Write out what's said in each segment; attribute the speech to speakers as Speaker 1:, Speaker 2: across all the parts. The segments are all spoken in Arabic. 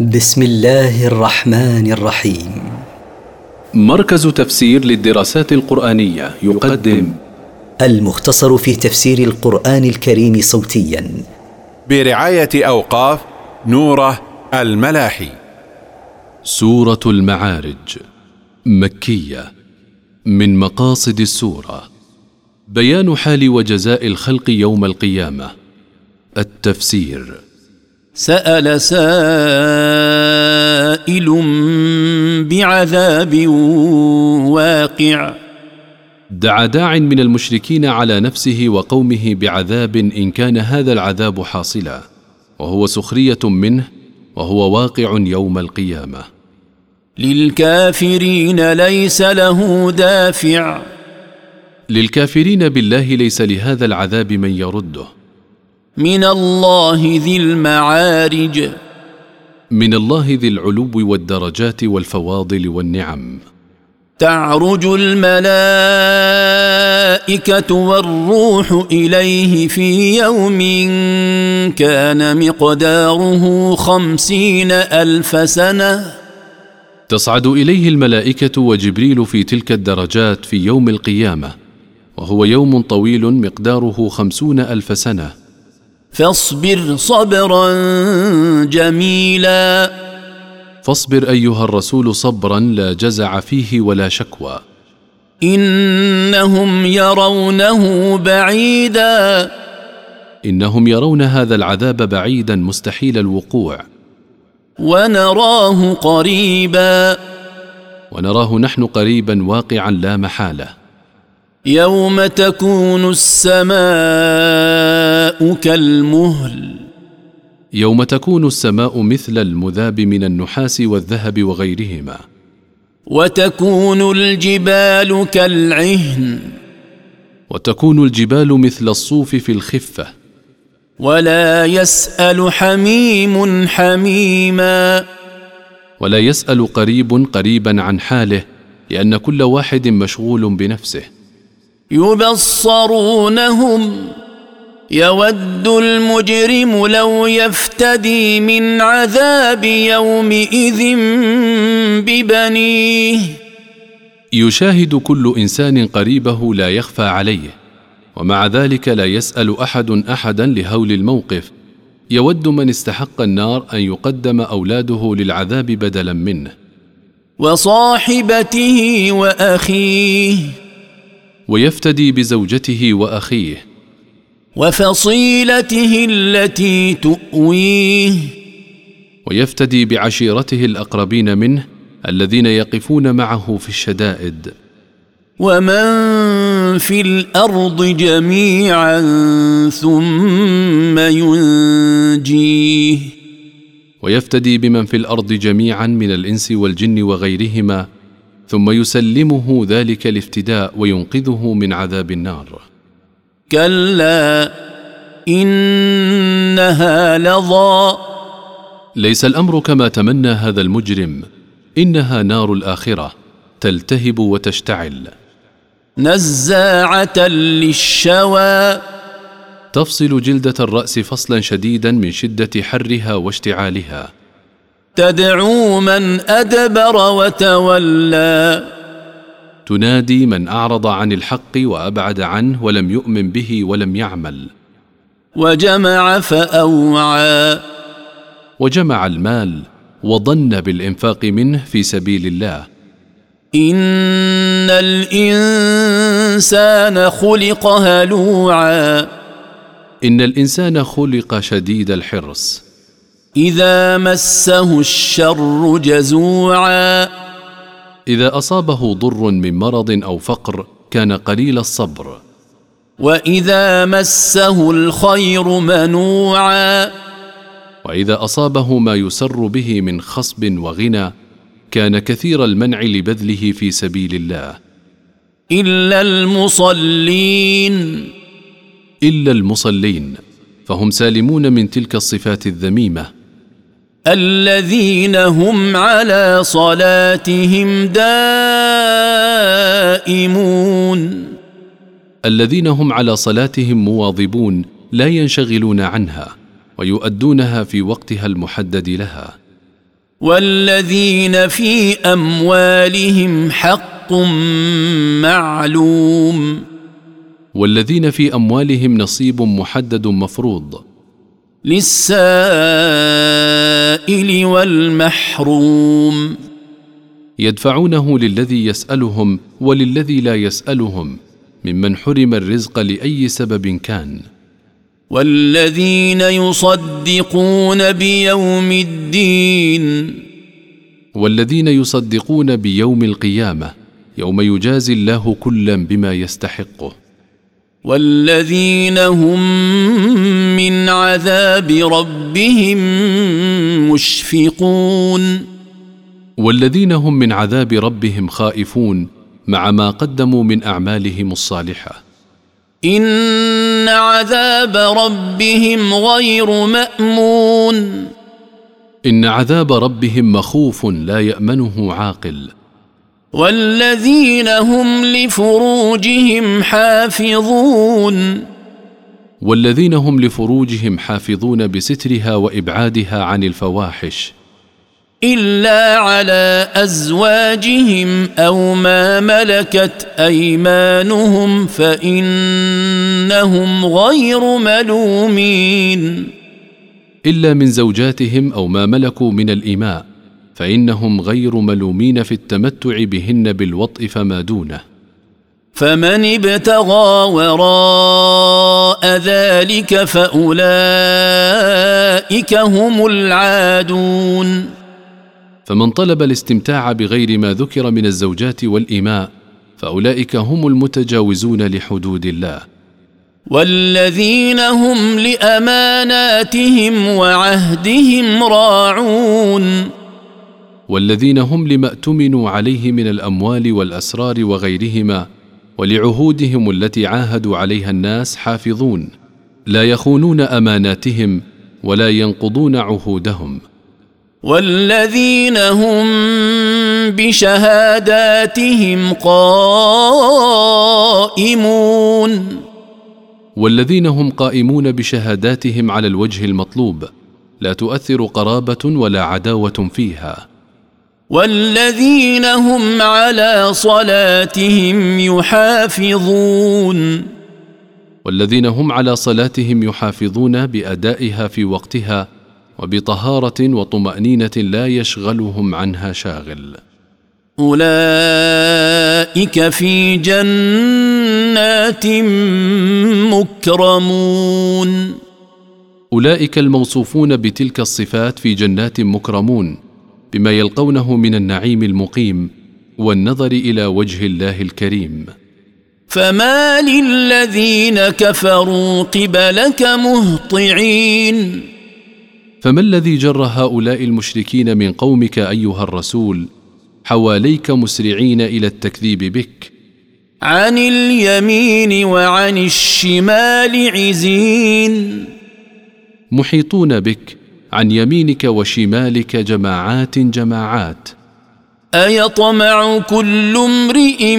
Speaker 1: بسم الله الرحمن الرحيم.
Speaker 2: مركز تفسير للدراسات القرآنية يقدم
Speaker 1: المختصر في تفسير القرآن الكريم صوتيا.
Speaker 3: برعاية أوقاف نوره الملاحي.
Speaker 2: سورة المعارج مكية من مقاصد السورة. بيان حال وجزاء الخلق يوم القيامة. التفسير.
Speaker 4: سأل سائل بعذاب واقع.
Speaker 2: دعا داع من المشركين على نفسه وقومه بعذاب إن كان هذا العذاب حاصلا وهو سخرية منه وهو واقع يوم القيامة.
Speaker 4: للكافرين ليس له دافع.
Speaker 2: للكافرين بالله ليس لهذا العذاب من يرده.
Speaker 4: من الله ذي المعارج.
Speaker 2: من الله ذي العلو والدرجات والفواضل والنعم.
Speaker 4: تعرج الملائكة والروح إليه في يوم كان مقداره خمسين ألف سنة.
Speaker 2: تصعد إليه الملائكة وجبريل في تلك الدرجات في يوم القيامة وهو يوم طويل مقداره خمسون ألف سنة.
Speaker 4: فاصبر صبرا جميلا.
Speaker 2: فاصبر أيها الرسول صبرا لا جزع فيه ولا شكوى.
Speaker 4: إنهم يرونه بعيدا.
Speaker 2: إنهم يرون هذا العذاب بعيدا مستحيل الوقوع.
Speaker 4: ونراه قريبا.
Speaker 2: ونراه نحن قريبا واقعا لا محالة.
Speaker 4: يوم تكون السماء كالمهل.
Speaker 2: يوم تكون السماء مثل المذاب من النحاس والذهب وغيرهما.
Speaker 4: وتكون الجبال كالعهن.
Speaker 2: وتكون الجبال مثل الصوف في الخفة.
Speaker 4: ولا يسأل حميم حميما.
Speaker 2: ولا يسأل قريب قريبا عن حاله لأن كل واحد مشغول بنفسه.
Speaker 4: يبصرونهم. يود المجرم لو يفتدي من عذاب يومئذ ببنيه.
Speaker 2: يشاهد كل إنسان قريبه لا يخفى عليه ومع ذلك لا يسأل أحد أحدا لهول الموقف. يود من استحق النار أن يقدم أولاده للعذاب بدلا منه.
Speaker 4: وصاحبته وأخيه.
Speaker 2: ويفتدي بزوجته وأخيه.
Speaker 4: وفصيلته التي تؤويه.
Speaker 2: ويفتدي بعشيرته الأقربين منه الذين يقفون معه في الشدائد.
Speaker 4: ومن في الأرض جميعا ثم ينجيه.
Speaker 2: ويفتدي بمن في الأرض جميعا من الإنس والجن وغيرهما ثم يسلمه ذلك الافتداء وينقذه من عذاب النار.
Speaker 4: كلا إنها لظى.
Speaker 2: ليس الأمر كما تمنى هذا المجرم إنها نار الآخرة تلتهب وتشتعل.
Speaker 4: نزاعة للشوى.
Speaker 2: تفصل جلدة الرأس فصلا شديدا من شدة حرها واشتعالها.
Speaker 4: تدعو من أدبر وتولى.
Speaker 2: تنادي من أعرض عن الحق وأبعد عنه ولم يؤمن به ولم يعمل.
Speaker 4: وجمع فأوعى.
Speaker 2: وجمع المال وظن بالإنفاق منه في سبيل الله.
Speaker 4: إن الإنسان خلق هلوعا.
Speaker 2: إن الإنسان خلق شديد الحرص.
Speaker 4: إذا مسه الشر جزوعا.
Speaker 2: إذا أصابه ضر من مرض أو فقر كان قليل الصبر.
Speaker 4: وإذا مسه الخير منوعا.
Speaker 2: وإذا أصابه ما يسر به من خصب وغنى كان كثير المنع لبذله في سبيل الله.
Speaker 4: إلا المصلين.
Speaker 2: إلا المصلين فهم سالمون من تلك الصفات الذميمة.
Speaker 4: الذين هم على صلاتهم دائمون.
Speaker 2: الذين هم على صلاتهم مواظبون لا ينشغلون عنها ويؤدونها في وقتها المحدد لها.
Speaker 4: والذين في أموالهم حق معلوم.
Speaker 2: والذين في أموالهم نصيب محدد مفروض
Speaker 4: للسائل والمحروم.
Speaker 2: يدفعونه للذي يسألهم وللذي لا يسألهم ممن حرم الرزق لأي سبب كان.
Speaker 4: والذين يصدقون بيوم الدين.
Speaker 2: والذين يصدقون بيوم القيامة يوم يجازي الله كلا بما يستحقه.
Speaker 4: والذين هم من عذاب ربهم مشفقون
Speaker 2: والذين هم من عذاب ربهم خائفون مع ما قدموا من اعمالهم الصالحه.
Speaker 4: ان عذاب ربهم غير مامون.
Speaker 2: ان عذاب ربهم مخوف لا يامنه عاقل.
Speaker 4: والذين هم لفروجهم حافظون.
Speaker 2: والذين هم لفروجهم حافظون بسترها وإبعادها عن الفواحش.
Speaker 4: إلا على أزواجهم أو ما ملكت أيمانهم فإنهم غير ملومين.
Speaker 2: إلا من زوجاتهم أو ما ملكوا من الاماء فإنهم غير ملومين في التمتع بهن بالوطء فما دونه.
Speaker 4: فمن ابتغى وراء ذلك فأولئك هم العادون.
Speaker 2: فمن طلب الاستمتاع بغير ما ذكر من الزوجات والاماء فأولئك هم المتجاوزون لحدود الله.
Speaker 4: والذين هم لأماناتهم وعهدهم راعون.
Speaker 2: والذين هم لما اؤتمنوا عليه من الأموال والأسرار وغيرهما ولعهودهم التي عاهدوا عليها الناس حافظون لا يخونون أماناتهم ولا ينقضون عهودهم.
Speaker 4: والذين هم بشهاداتهم قائمون.
Speaker 2: والذين هم قائمون بشهاداتهم على الوجه المطلوب لا تؤثر قرابة ولا عداوة فيها.
Speaker 4: والذين هم على صلاتهم يحافظون.
Speaker 2: والذين هم على صلاتهم يحافظون بأدائها في وقتها وبطهارة وطمأنينة لا يشغلهم عنها شاغل.
Speaker 4: أولئك في جنات مكرمون.
Speaker 2: أولئك الموصوفون بتلك الصفات في جنات مكرمون بما يلقونه من النعيم المقيم والنظر إلى وجه الله الكريم.
Speaker 4: فما للذين كفروا قبلك مهطعين.
Speaker 2: فما الذي جر هؤلاء المشركين من قومك أيها الرسول حواليك مسرعين إلى التكذيب بك؟
Speaker 4: عن اليمين وعن الشمال عزين.
Speaker 2: محيطون بك عن يمينك وشمالك جماعات جماعات.
Speaker 4: أيطمع كل امرئ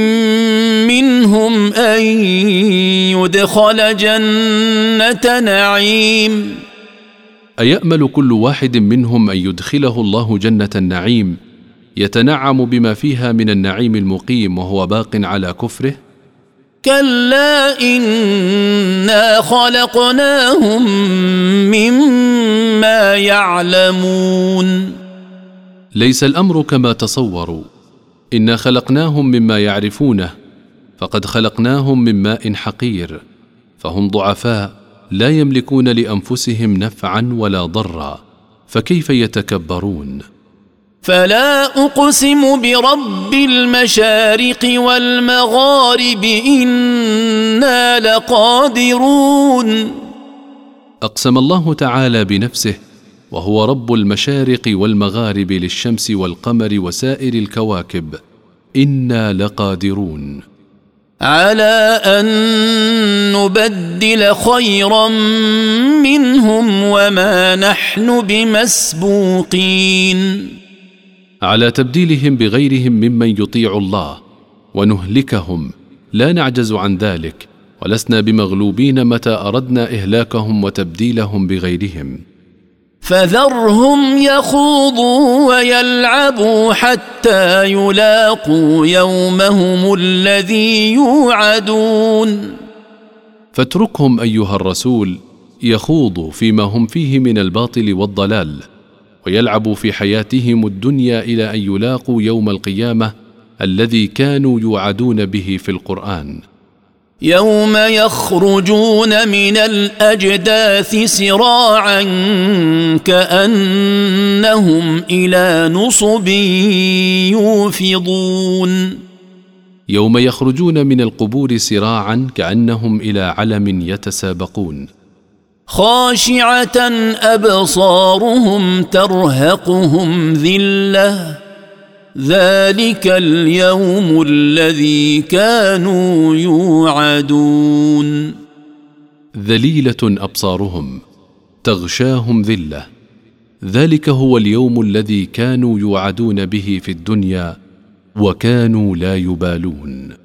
Speaker 4: منهم أن يدخل جنة نعيم.
Speaker 2: أيأمل كل واحد منهم أن يدخله الله جنة النعيم يتنعم بما فيها من النعيم المقيم وهو باق على كفره؟
Speaker 4: كلا إنا خلقناهم مما يعلمون.
Speaker 2: ليس الأمر كما تصوروا. إنا خلقناهم مما يعرفونه فقد خلقناهم من ماء حقير فهم ضعفاء لا يملكون لأنفسهم نفعا ولا ضرا فكيف يتكبرون؟
Speaker 4: فلا أقسم برب المشارق والمغارب إنا لقادرون.
Speaker 2: أقسم الله تعالى بنفسه وهو رب المشارق والمغارب للشمس والقمر وسائر الكواكب. إنا لقادرون.
Speaker 4: على أن نبدل خيرا منهم وما نحن بمسبوقين.
Speaker 2: على تبديلهم بغيرهم ممن يطيع الله ونهلكهم. لا نعجز عن ذلك ولسنا بمغلوبين متى أردنا إهلاكهم وتبديلهم بغيرهم.
Speaker 4: فذرهم يخوضوا ويلعبوا حتى يلاقوا يومهم الذي يوعدون.
Speaker 2: فاتركهم أيها الرسول يخوضوا فيما هم فيه من الباطل والضلال ويلعبوا في حياتهم الدنيا إلى أن يلاقوا يوم القيامة الذي كانوا يوعدون به في القرآن.
Speaker 4: يوم يخرجون من الأجداث سراعا كأنهم إلى نصب يوفضون.
Speaker 2: يوم يخرجون من القبور سراعا كأنهم إلى علم يتسابقون.
Speaker 4: خاشعة أبصارهم ترهقهم ذلة. ذلك اليوم الذي كانوا يوعدون.
Speaker 2: ذليلة أبصارهم تغشاهم ذلة. ذلك هو اليوم الذي كانوا يوعدون به في الدنيا وكانوا لا يبالون.